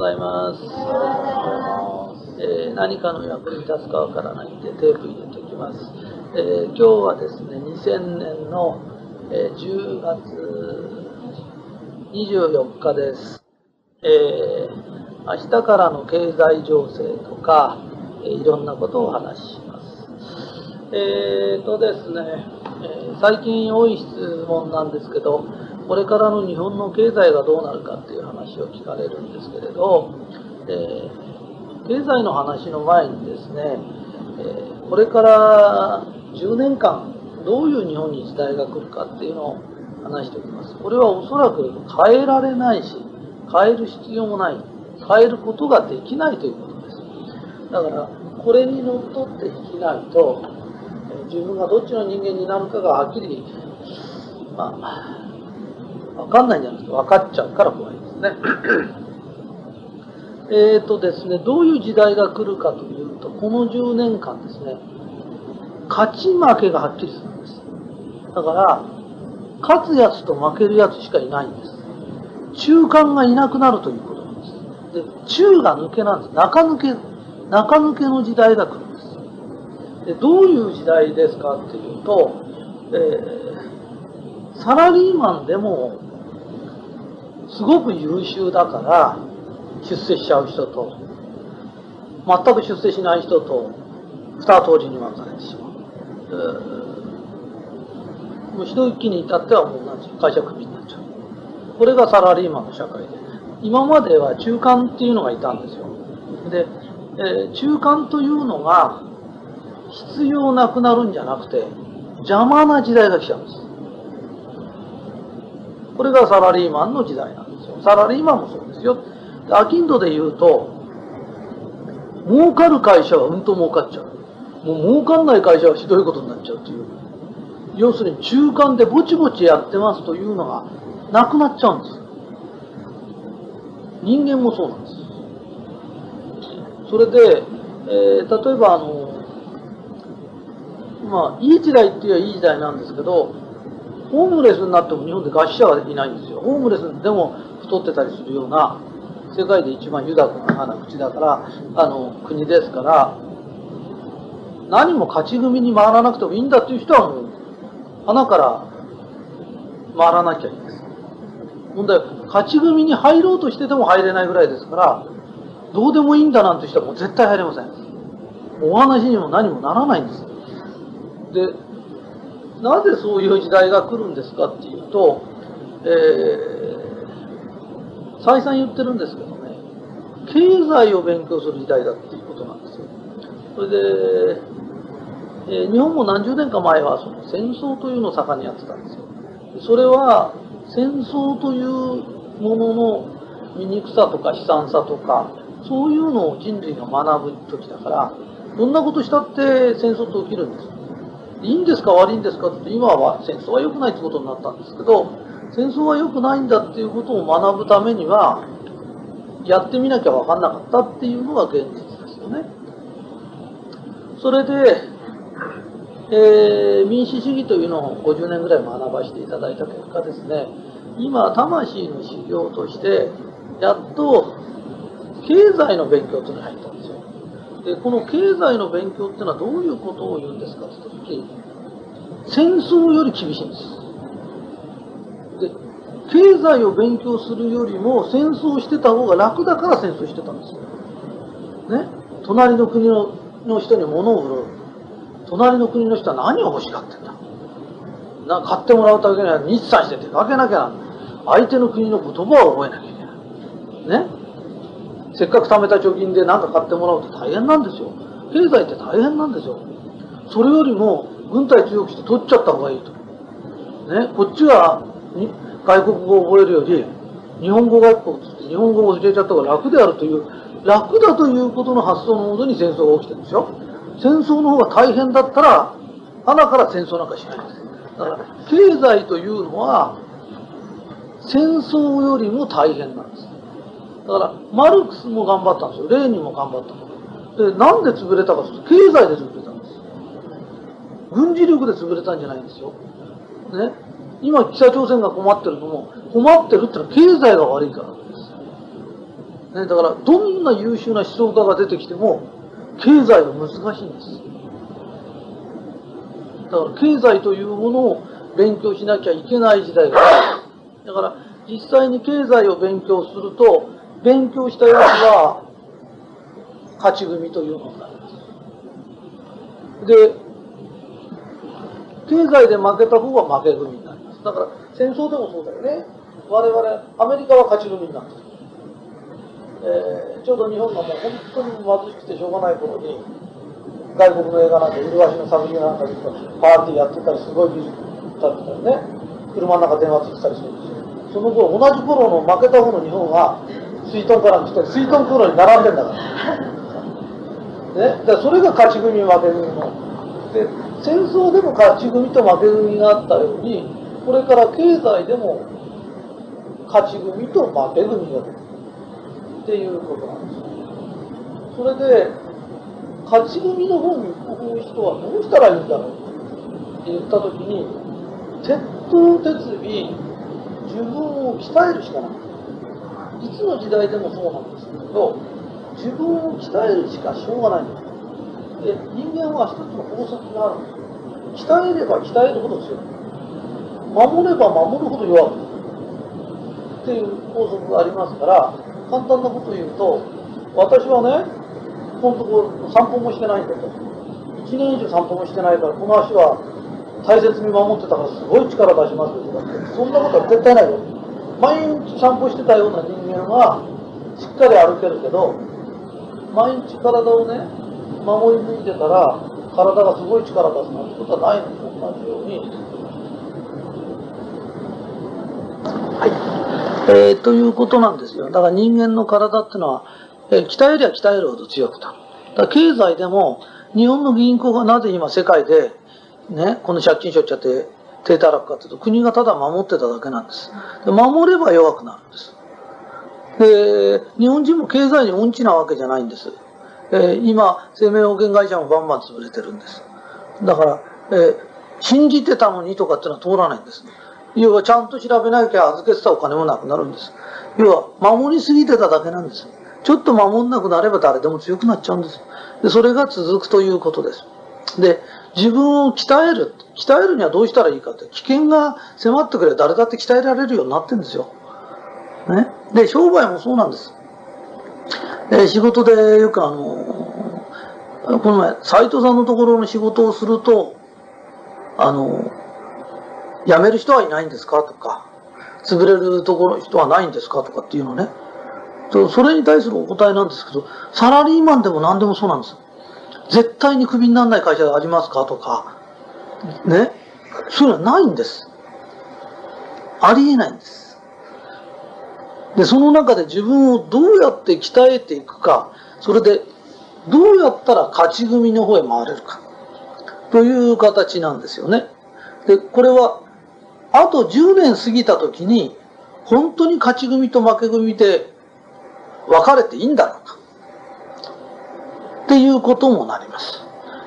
ございます。えー何かの役に立つかわからないんでテープ入れておきます。えー今日はですね、2000年の、えー10月24日です。えー明日からの経済情勢とか、えーいろんなことをお話しします。えーとですね、えー最近多い質問なんですけど、これからの日本の経済がどうなるかっていう話を聞かれるんですけれど、えー経済の話の前にですね、えこれから10年間どういう日本に時代が来るかっていうのを話しておきます。これはおそらく変えられないし、変える必要もない、変えることができないということです。だから、これにのっとって生きないと、自分がどっちの人間になるかがはっきり、まあ、わかんないんじゃなくて分かっちゃうから怖いですね。えーとですね、どういう時代が来るかというと、この10年間ですね、勝ち負けがはっきりするんです。だから、勝つやつと負けるやつしかいないんです。中間がいなくなるということなんです。で、中が抜けなんです。中抜け、中抜けの時代が来るんです。で、どういう時代ですかっていうと、えーサラリーマンでも、すごく優秀だから、出世しちゃう人と、全く出世しない人と、二通りに分かれてしまう。えーもう一息に至ってはもう同じ会社クビになっちゃう。これがサラリーマンの社会で。今までは中間っていうのがいたんですよ。で、えー中間というのが必要なくなるんじゃなくて、邪魔な時代が来ちゃうんです。これがサラリーマンの時代なんですよ。サラリーマンもそうですよ。アキンドで言うと、儲かる会社はうんと儲かっちゃう。もう儲かんない会社はひどいことになっちゃうという。要するに中間でぼちぼちやってますというのがなくなっちゃうんです。人間もそうなんです。それで、えー例えばあの、まあ、いい時代って言えばいい時代なんですけど、ホームレスになっても日本で餓死者はいないんですよ。ホームレスでも太ってたりするような、世界で一番豊かな口だから、あの、国ですから、何も勝ち組に回らなくてもいいんだっていう人はもう、花から回らなきゃいいです。問題は、勝ち組に入ろうとしてても入れないぐらいですから、どうでもいいんだなんて人はもう絶対入れません。お話にも何もならないんです。で、なぜそういう時代が来るんですかっていうと、えー、再三言ってるんですけどね、経済を勉強する時代だっていうことなんですよ。それで、えー日本も何十年か前はその戦争というのを盛んにやってたんですよ。それは戦争というものの醜さとか悲惨さとか、そういうのを人類が学ぶ時だから、どんなことしたって戦争って起きるんですよ。いいんですか悪いんですかって今は戦争は良くないってことになったんですけど、戦争は良くないんだっていうことを学ぶためには、やってみなきゃ分かんなかったっていうのが現実ですよね。それで、えー民主主義というのを50年ぐらい学ばせていただいた結果ですね、今、魂の修行として、やっと経済の勉強というのに入ったんです。で、この経済の勉強っていうのはどういうことを言うんですか？って言ったとき、戦争より厳しいんです。で、経済を勉強するよりも戦争してた方が楽だから戦争してたんですよ。ね、隣の国のの人に物を売る。隣の国の人は何を欲しがってんだ？な買ってもらうためには日産して出かけなきゃな相手の国の言葉を覚えなきゃいけない。ね？せっかく貯めた貯金で何か買ってもらうと大変なんですよ。経済って大変なんですよ。それよりも軍隊強くして取っちゃった方がいいと。ね、こっちが外国語を覚えるより、日本語学校って日本語を教えちゃった方が楽であるという、楽だということの発想のもとに戦争が起きてるんですよ。戦争の方が大変だったら、花から戦争なんかしないんです。だから、経済というのは、戦争よりも大変なんです。だから、マルクスも頑張ったんですよ。レーニンも頑張ったで、なんで潰れたかというと、経済で潰れたんです。軍事力で潰れたんじゃないんですよ。ね。今、北朝鮮が困ってるのも、困ってるってのは経済が悪いからなんです。ね、だからどんな優秀な思想家が出てきても経済は難しいんですだから経済というものを勉強しなきゃいけない時代があるだから実際に経済を勉強すると勉強したやつは勝ち組というのになります。で経済で負けた方は負け組になります。だから戦争でもそうだよね。我々アメリカは勝ち組になってるえー、ちょうど日本がもう本当に貧しくてしょうがない頃に外国の映画なんか麗しの作品なんかでパーティーやってたりすごい技術だったりね。車の中電話ついてたりするんですよ。その頃同じ頃の負けた方の日本は水遁から来て水遁空路に並んでんだから。ね？だからそれが勝ち組負け組の。で戦争でも勝ち組と負け組があったようにこれから経済でも勝ち組と負け組が出る。っていうことなんです。それで勝ち組の方に行く人はどうしたらいいんだろうって言った時に鉄頭鉄尾自分を鍛えるしかない。いつの時代でもそうなんですけど自分を鍛えるしかしょうがないんですで人間は一つの法則があるんです鍛えれば鍛えるほど強い守れば守るほど弱くっていう法則がありますから簡単なこと言うと、私はね、このところ散歩もしてないんだと。1年以上散歩もしてないから、この足は大切に守ってたからすごい力出しますよとかって、そんなことは絶対ないよ。毎日散歩してたような人間は、しっかり歩けるけど、毎日体をね、守り抜いてたら、体がすごい力出すなんてことはないのと同じように、えー、ということなんですよ。だから人間の体っていうのは、えー、鍛えりゃ鍛えるほど強くなる。だから経済でも、日本の銀行がなぜ今世界で、ね、この借金しょっちゃって手たらくかというと、国がただ守ってただけなんです。で守れば弱くなるんです。で、日本人も経済に音痴なわけじゃないんです。えー、今、生命保険会社もバンバン潰れてるんです。だから、えー、信じてたのにとかっていうのは通らないんです。要はちゃんと調べなきゃ預けてたお金もなくなるんです。要は守りすぎてただけなんです。ちょっと守んなくなれば誰でも強くなっちゃうんです。で、それが続くということです。で、自分を鍛える。鍛えるにはどうしたらいいかって、危険が迫ってくれ誰だって鍛えられるようになってるんですよ。ね。で、商売もそうなんです。で、仕事でよくあの、この前、斎藤さんのところの仕事をすると、あの、辞める人はいないんですか？とか、潰れるところ人はないんですか？とかっていうのね。それに対するお答えなんですけど、サラリーマンでも何でもそうなんです。絶対にクビにならない会社がありますか？とか、ね？そういうのはないんです。ありえないんです。で、その中で自分をどうやって鍛えていくか、それでどうやったら勝ち組の方へ回れるか、という形なんですよね。で、これはあと10年過ぎた時に、本当に勝ち組と負け組で分かれていいんだろうか。っていうこともなります。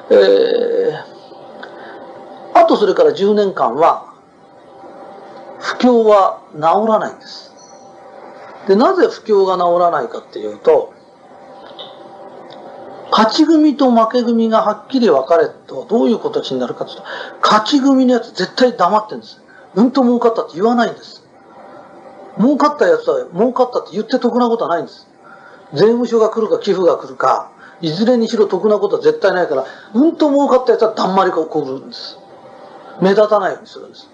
えー、あとそれから10年間は、不況は治らないんです。で、なぜ不況が治らないかっていうと、勝ち組と負け組がはっきり分かれとどういう形になるかというと、勝ち組のやつ絶対黙ってるんです。うんと儲かったって言わないんです。儲かったやつは儲かったって言って得なことはないんです。税務署が来るか寄付が来るか、いずれにしろ得なことは絶対ないから、うんと儲かったやつはだんまりが起こるんです。目立たないようにするんです。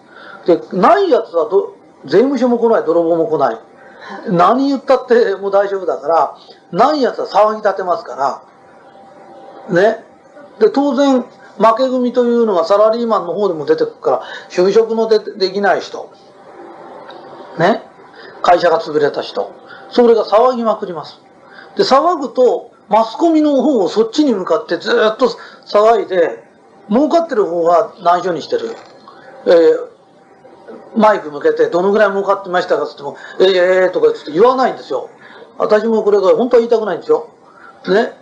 で、ないやつはど税務署も来ない、泥棒も来ない。何言ったってもう大丈夫だから、ないやつは騒ぎ立てますから、ね。で、当然、負け組というのはサラリーマンの方でも出てくるから、就職のでできない人、ね、会社が潰れた人、それが騒ぎまくります。で、騒ぐと、マスコミの方をそっちに向かってずっと騒いで、儲かってる方は内緒にしてる。えー、マイク向けて、どのぐらい儲かってましたかって言っても、え、えー、とかって言わないんですよ。私もこれが本当は言いたくないんですよ。ね。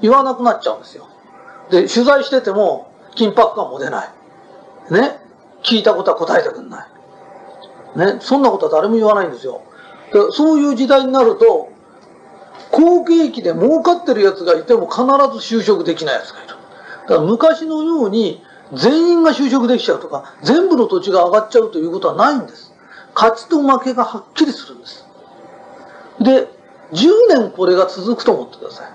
言わなくなっちゃうんですよ。で、取材してても緊迫感も出ない。ね。聞いたことは答えてくんない。ね。そんなことは誰も言わないんですよ。そういう時代になると、好景気で儲かってるやつがいても必ず就職できないやつがいる。だから昔のように全員が就職できちゃうとか、全部の土地が上がっちゃうということはないんです。勝ちと負けがはっきりするんです。で、10年これが続くと思ってください。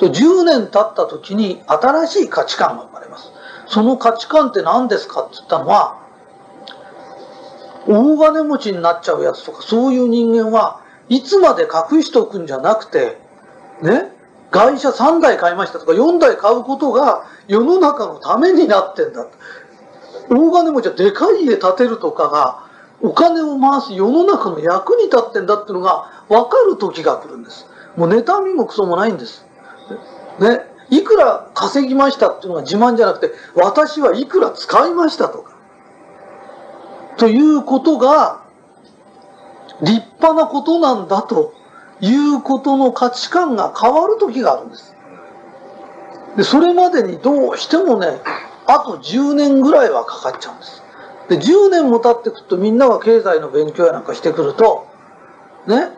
10年経った時に新しい価値観が生まれます。その価値観って何ですかって言ったのは、大金持ちになっちゃうやつとか、そういう人間はいつまで隠しておくんじゃなくて、ね、外車3台買いましたとか4台買うことが世の中のためになってんだ。大金持ちはでかい家建てるとかがお金を回す世の中の役に立ってんだっていうのが分かる時が来るんです。もう妬みもクソもないんです。ね。いくら稼ぎましたっていうのが自慢じゃなくて、私はいくら使いましたとか。ということが立派なことなんだということの価値観が変わる時があるんです。で、それまでにどうしてもね、あと10年ぐらいはかかっちゃうんです。で、10年も経ってくるとみんなが経済の勉強やなんかしてくると、ね、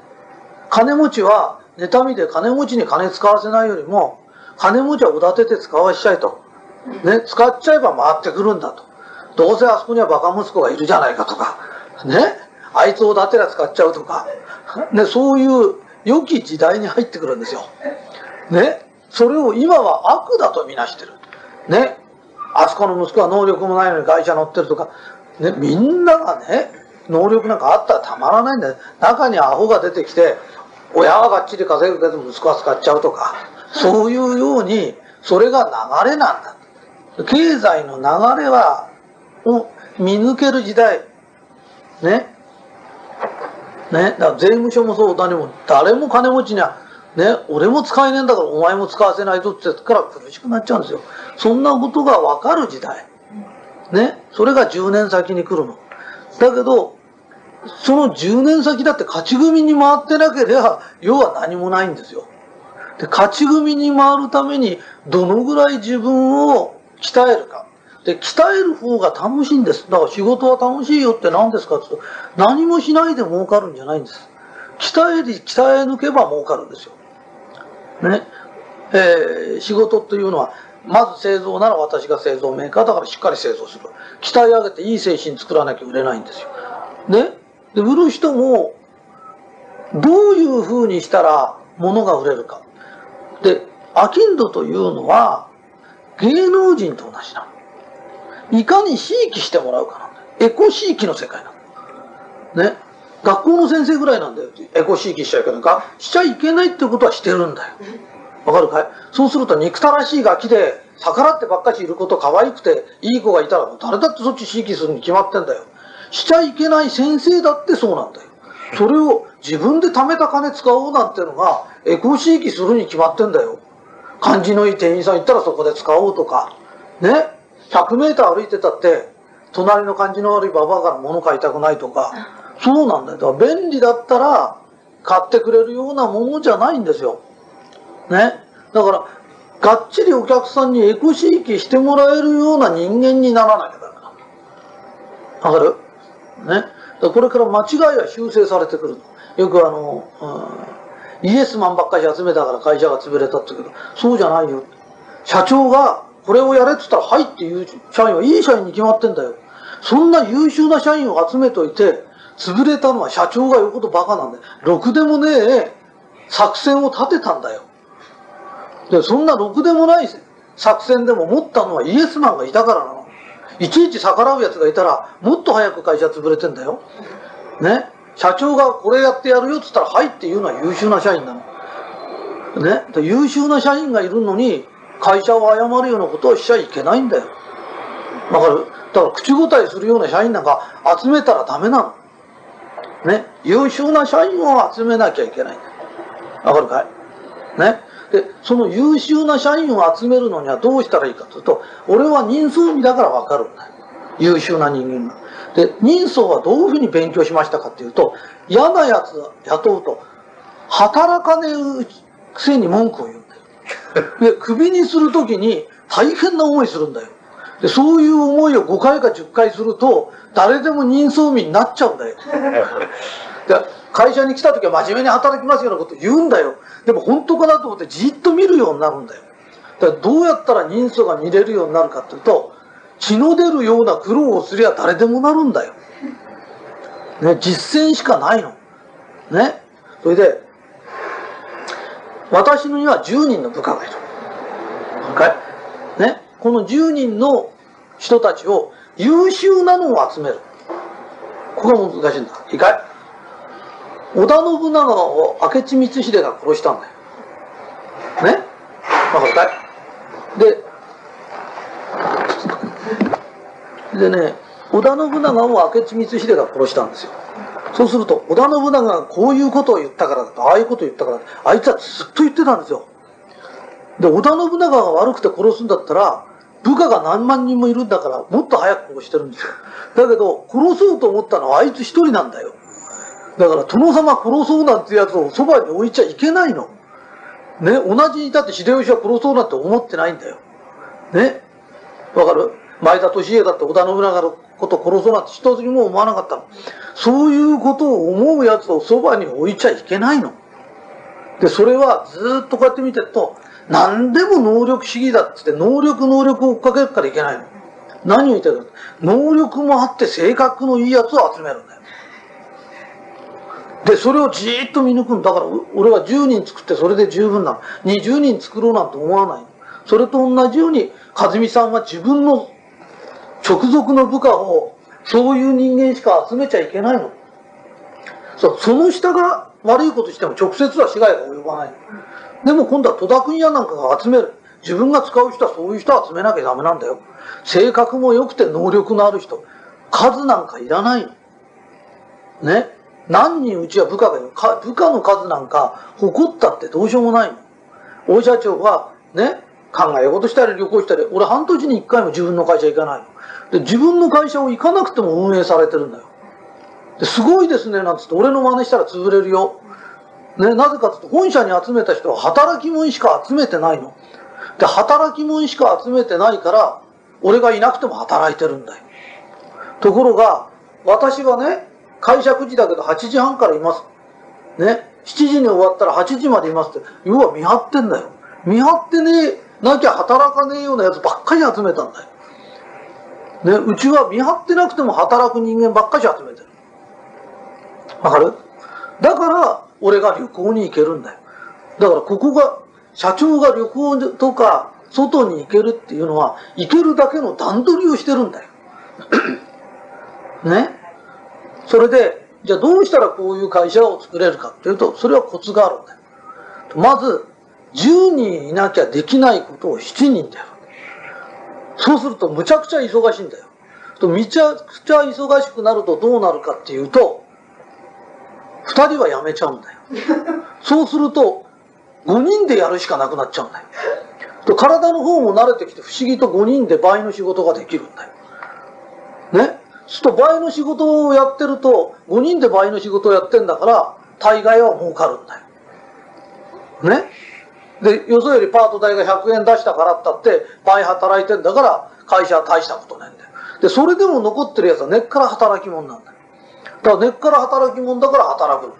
金持ちは妬みで金持ちに金使わせないよりも、金持ちはおだてて使わしちゃいと。ね、使っちゃえば回ってくるんだと。どうせあそこにはバカ息子がいるじゃないかとか。ね、あいつをだてら使っちゃうとか。ね、そういう良き時代に入ってくるんですよ。ね、それを今は悪だとみなしてる。ね、あそこの息子は能力もないのに会社乗ってるとか。ね、みんながね、能力なんかあったらたまらないんだよ。中にアホが出てきて、親はがっちり稼ぐけど息子は使っちゃうとか、そういうように、それが流れなんだ。経済の流れは、を見抜ける時代。ね。ね。だから税務署もそうだにも、誰も金持ちには、ね、俺も使えねえんだからお前も使わせないとって言ってから苦しくなっちゃうんですよ。そんなことがわかる時代。ね。それが10年先に来るの。だけど、その10年先だって勝ち組に回ってなければ、要は何もないんですよ。で、勝ち組に回るために、どのぐらい自分を鍛えるか。で、鍛える方が楽しいんです。だから仕事は楽しいよって何ですかって言うと、何もしないで儲かるんじゃないんです。鍛えり、鍛え抜けば儲かるんですよ。ね。えー、仕事っていうのは、まず製造なら私が製造メーカーだからしっかり製造する。鍛え上げていい製品作らなきゃ売れないんですよ。ね。で、売る人も、どういうふうにしたら物が売れるか。で、アキンドというのは、芸能人と同じなの。いかにひいきしてもらうかなんだ。エコひいきの世界なの。ね。学校の先生ぐらいなんだよ。エコひいきしちゃいけないか。しちゃいけないってことはしてるんだよ。わかるかい？そうすると憎たらしいガキで逆らってばっかしいること可愛くていい子がいたら誰だってそっちひいきするに決まってんだよ。しちゃいけない先生だってそうなんだよ。それを自分で貯めた金使おうなんてのがエコひいきするに決まってんだよ。感じのいい店員さん行ったらそこで使おうとか。ね。100メーター歩いてたって、隣の感じの悪いババアから物買いたくないとか。そうなんだよ。だから便利だったら買ってくれるようなものじゃないんですよ。ね。だから、がっちりお客さんにエコひいきしてもらえるような人間にならなきゃダメだ。わかる？ね。これから間違いは修正されてくるよくあの、うん、イエスマンばっかり集めたから会社が潰れたって言うけど、そうじゃないよ。社長がこれをやれって言ったら、はいっていう社員はいい社員に決まってんだよ。そんな優秀な社員を集めといて、潰れたのは社長が言うことバカなんだよ。ろくでもねえ作戦を立てたんだよ。で、そんなろくでもない作戦でも持ったのはイエスマンがいたからなの。いちいち逆らう奴がいたら、もっと早く会社潰れてんだよ。ね？社長がこれやってやるよって言ったら、はいっていうのは優秀な社員なの。ね？優秀な社員がいるのに、会社を謝るようなことをしちゃいけないんだよ。わかる？だから口答えするような社員なんか集めたらダメなの。ね？優秀な社員を集めなきゃいけないんだよ。わかるかい？ね？で、その優秀な社員を集めるのにはどうしたらいいかというと、俺は人相見だからわかるんだよ。優秀な人間が。で、人相はどういうふうに勉強しましたかっていうと、嫌なやつ雇うと、働かねえくせに文句を言うで、首にするときに大変な思いするんだよ。で、そういう思いを5回か10回すると、誰でも人相見になっちゃうんだよ。で会社に来た時は真面目に働きますようなこと言うんだよ。でも本当かなと思ってじっと見るようになるんだよ。だからどうやったら人相が見れるようになるかっていうと、血の出るような苦労をすりゃ誰でもなるんだよ。ね、実践しかないの。ね。それで、私のには10人の部下がいる。ね？この10人の人たちを優秀なのを集める。ここが難しいんだ。いいかい？織田信長を明智光秀が殺したんだよ。ね？わかるかい？で、でね、織田信長を明智光秀が殺したんですよ。そうすると、織田信長がこういうことを言ったからだと、ああいうことを言ったからだと、あいつはずっと言ってたんですよ。で、織田信長が悪くて殺すんだったら、部下が何万人もいるんだから、もっと早く殺してるんですよ。だけど、殺そうと思ったのはあいつ一人なんだよ。だから、殿様殺そうなんてやつをそばに置いちゃいけないの。ね、同じにだって秀吉は殺そうなんて思ってないんだよ。ね。わかる？前田利家だって織田信長のこと殺そうなんて一つにも思わなかったの。そういうことを思うやつをそばに置いちゃいけないの。で、それはずっとこうやって見てると、何でも能力主義だって言って、能力能力を追っかけるからいけないの。何を言ってるか。能力もあって性格のいいやつを集めるんだよ。で、それをじーっと見抜くんだから、俺は10人作ってそれで十分なの。20人作ろうなんて思わないの。それと同じように、和美さんは自分の直属の部下を、そういう人間しか集めちゃいけないの。そう、その下が悪いことしても直接は被害が及ばない。でも今度は戸田君やなんかが集める。自分が使う人はそういう人を集めなきゃダメなんだよ。性格も良くて能力のある人。数なんかいらないの。ね。何人うちは部下がいる部下の数なんか誇ったってどうしようもないの。大社長はね、考え事したり旅行したり、俺半年に一回も自分の会社行かないの。で、自分の会社を行かなくても運営されてるんだよ。ですごいですね、なんつって俺の真似したら潰れるよ。ね、なぜかって本社に集めた人は働き者しか集めてないの。で、働き者しか集めてないから、俺がいなくても働いてるんだよ。ところが、私はね、会社9時だけど8時半からいます。ね。7時に終わったら8時までいますって。要は見張ってんだよ。見張ってねなきゃ働かねえようなやつばっかり集めたんだよ。ね。うちは見張ってなくても働く人間ばっかり集めてる。わかる？だから、俺が旅行に行けるんだよ。だからここが、社長が旅行とか、外に行けるっていうのは、行けるだけの段取りをしてるんだよ。ね？それで、じゃあどうしたらこういう会社を作れるかっていうと、それはコツがあるんだよ。まず、10人いなきゃできないことを7人でやる。そうするとむちゃくちゃ忙しいんだよ。とめちゃくちゃ忙しくなるとどうなるかっていうと、2人は辞めちゃうんだよ。そうすると、5人でやるしかなくなっちゃうんだよ。と体の方も慣れてきて不思議と5人で倍の仕事ができるんだよ。ね？すると倍の仕事をやってると、5人で倍の仕事をやってんだから、大概は儲かるんだよ。ね？で、よそよりパート代が100円出したからったって、倍働いてんだから、会社は大したことないんだよ。で、それでも残ってるやつは根っから働き者なんだよ。だから根っから働き者だから働くん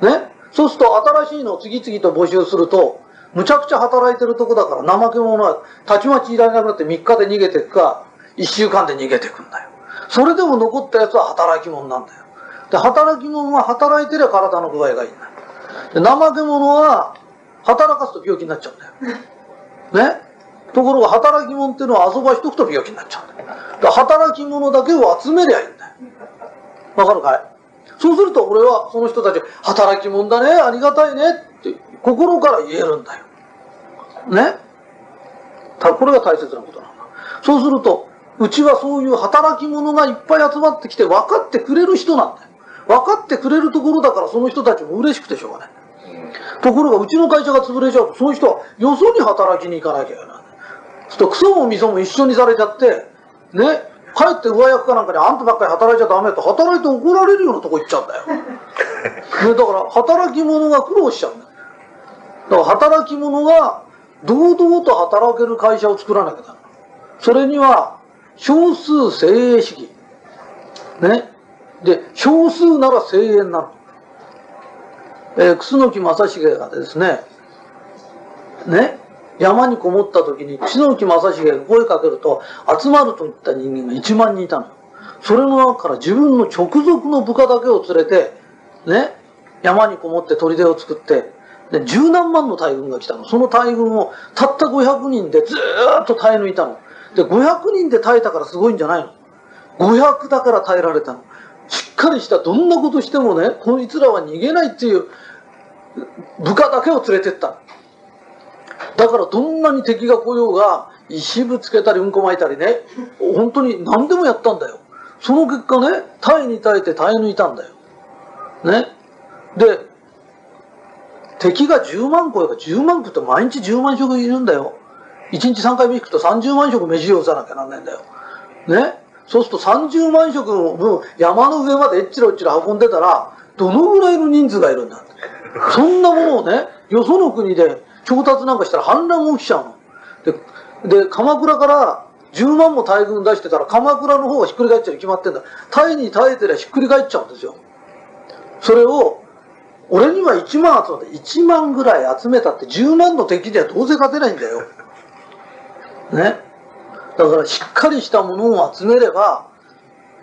だよ。ね？そうすると新しいのを次々と募集すると、むちゃくちゃ働いてるとこだから怠け者はたちまちいられなくなって3日で逃げていくか、1週間で逃げていくんだよ。それでも残ったやつは働き者なんだよ。で、働き者は働いてりゃ体の具合がいいんだよ。で、怠け者は働かすと病気になっちゃうんだよ。ね？ところが働き者っていうのは遊ばしとくと病気になっちゃうんだよ。だ働き者だけを集めりゃいいんだよ。わかるかい？そうすると俺はその人たち、働き者だね、ありがたいねって心から言えるんだよ。ね？たこれが大切なことなんだ。そうすると、うちはそういう働き者がいっぱい集まってきて分かってくれる人なんだよ。分かってくれるところだからその人たちも嬉しくてしょうがない。ところがうちの会社が潰れちゃうと、その人はよそに働きに行かなきゃいけない。そうするとクソもみそも一緒にされちゃって、ね、帰って上役かなんかにあんたばっかり働いちゃダメと働いて怒られるようなとこ行っちゃうんだよ。ね、だから働き者が苦労しちゃうんだよ。だから働き者が堂々と働ける会社を作らなきゃダメ。それには少数精鋭主義。ね。で、少数なら精鋭になる。えー、楠木正成がですね、ね、山にこもった時に楠木正成が声かけると集まるといった人間が1万人いたの。それの中から自分の直属の部下だけを連れて、ね、山にこもって砦を作って、で、十何万の大軍が来たの。その大軍をたった500人でずーっと耐え抜いたの。で、500人で耐えたからすごいんじゃないの。500だから耐えられたの。しっかりしたどんなことしてもね、こいつらは逃げないっていう部下だけを連れてった。だからどんなに敵が来ようが、石ぶつけたりうんこ巻いたりね、本当に何でもやったんだよ。その結果ね、耐えに耐えて耐え抜いたんだよ。ね。で、敵が10万個やから10万個って毎日10万食いるんだよ。1日3回目行くと30万食飯を打たなきゃなんないんだよ。ね。そうすると30万食の分山の上までえっちらおっちら運んでたら、どのぐらいの人数がいるんだそんなものをね、よその国で調達なんかしたら反乱が起きちゃうの。で、で、鎌倉から10万も大軍出してたら鎌倉の方がひっくり返っちゃうに決まってんだ。タイに耐えてりゃひっくり返っちゃうんですよ。それを、俺には1万集まって、1万ぐらい集めたって10万の敵ではどうせ勝てないんだよ。ね。だからしっかりしたものを集めれば、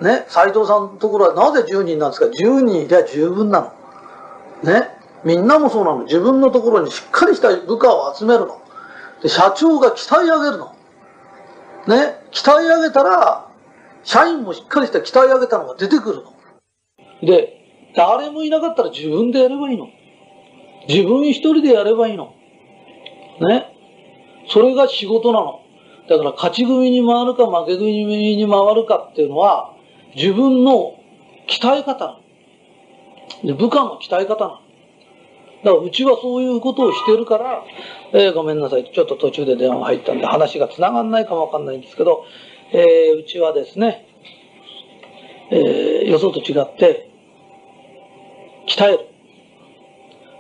ね、斎藤さんのところはなぜ10人なんですか ?10 人いりゃ十分なの。ね。みんなもそうなの。自分のところにしっかりした部下を集めるの。で、社長が鍛え上げるの。ね。鍛え上げたら、社員もしっかりした鍛え上げたのが出てくるの。で、誰もいなかったら自分でやればいいの。自分一人でやればいいの。ね。それが仕事なの。だから勝ち組に回るか負け組に回るかっていうのは自分の鍛え方。で部下の鍛え方な。だからうちはそういうことをしてるから、えー、ごめんなさい。ちょっと途中で電話が入ったんで話が繋がんないかもわかんないんですけど、えー、うちはですね、えー、よそと違って、鍛える。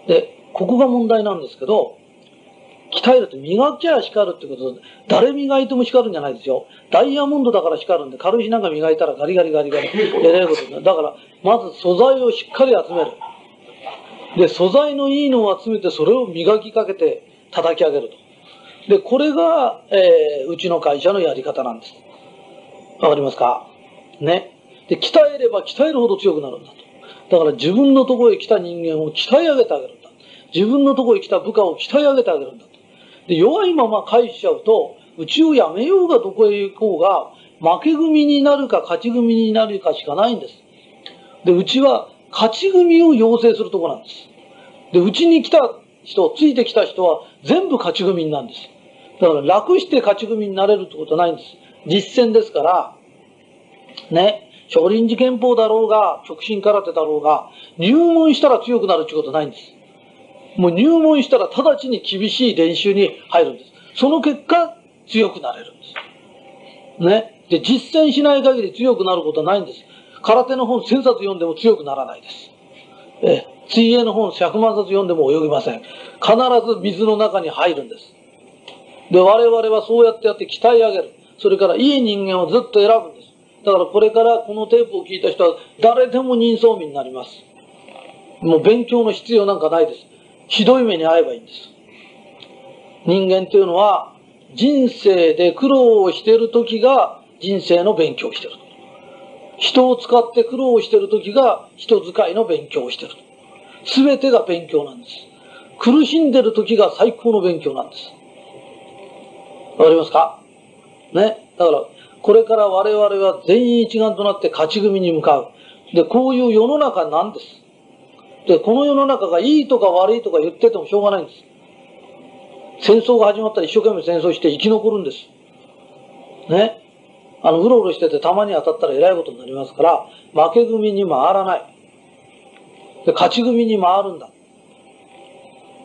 で、ここが問題なんですけど、鍛えるって磨きゃ光るってことで、誰磨いても光るんじゃないですよ。ダイヤモンドだから光るんで、軽石なんか磨いたらガリガリガリガリ、えらいことだ。だから、まず素材をしっかり集める。で、素材のいいのを集めて、それを磨きかけて叩き上げると。で、これが、えー、うちの会社のやり方なんです。わかりますかね。で、鍛えれば鍛えるほど強くなるんだと。だから自分のところへ来た人間を鍛え上げてあげるんだ。自分のところへ来た部下を鍛え上げてあげるんだ。で、弱いまま返しちゃうと、うちをやめようがどこへ行こうが、負け組になるか勝ち組になるかしかないんです。で、うちは勝ち組を養成するとこなんです。で、うちに来た人、ついてきた人は全部勝ち組なんです。だから楽して勝ち組になれるってことはないんです。実践ですから、ね、少林寺拳法だろうが、直進空手だろうが、入門したら強くなるってことはないんです。もう入門したら直ちに厳しい練習に入るんです。その結果、強くなれるんです。ね。で、実践しない限り強くなることはないんです。空手の本1000冊読んでも強くならないです。え、水泳の本100万冊読んでも泳ぎません。必ず水の中に入るんです。で、我々はそうやってやって鍛え上げる。それからいい人間をずっと選ぶんです。だからこれからこのテープを聞いた人は誰でも人相民になります。もう勉強の必要なんかないです。ひどい目に遭えばいいんです。人間というのは人生で苦労をしている時が人生の勉強をしている。人を使って苦労をしている時が人使いの勉強をしている。すべてが勉強なんです。苦しんでる時が最高の勉強なんです。わかりますか？ね？だから、これから我々は全員一丸となって勝ち組に向かう。で、こういう世の中なんです。で、この世の中がいいとか悪いとか言っててもしょうがないんです。戦争が始まったら一生懸命戦争して生き残るんです。ね。あの、うろうろしててたまに当たったらえらいことになりますから、負け組に回らない。で、勝ち組に回るんだ。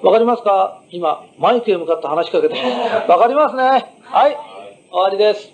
わかりますか？今、マイクへ向かって話しかけて。わかりますね？はい。終わりです。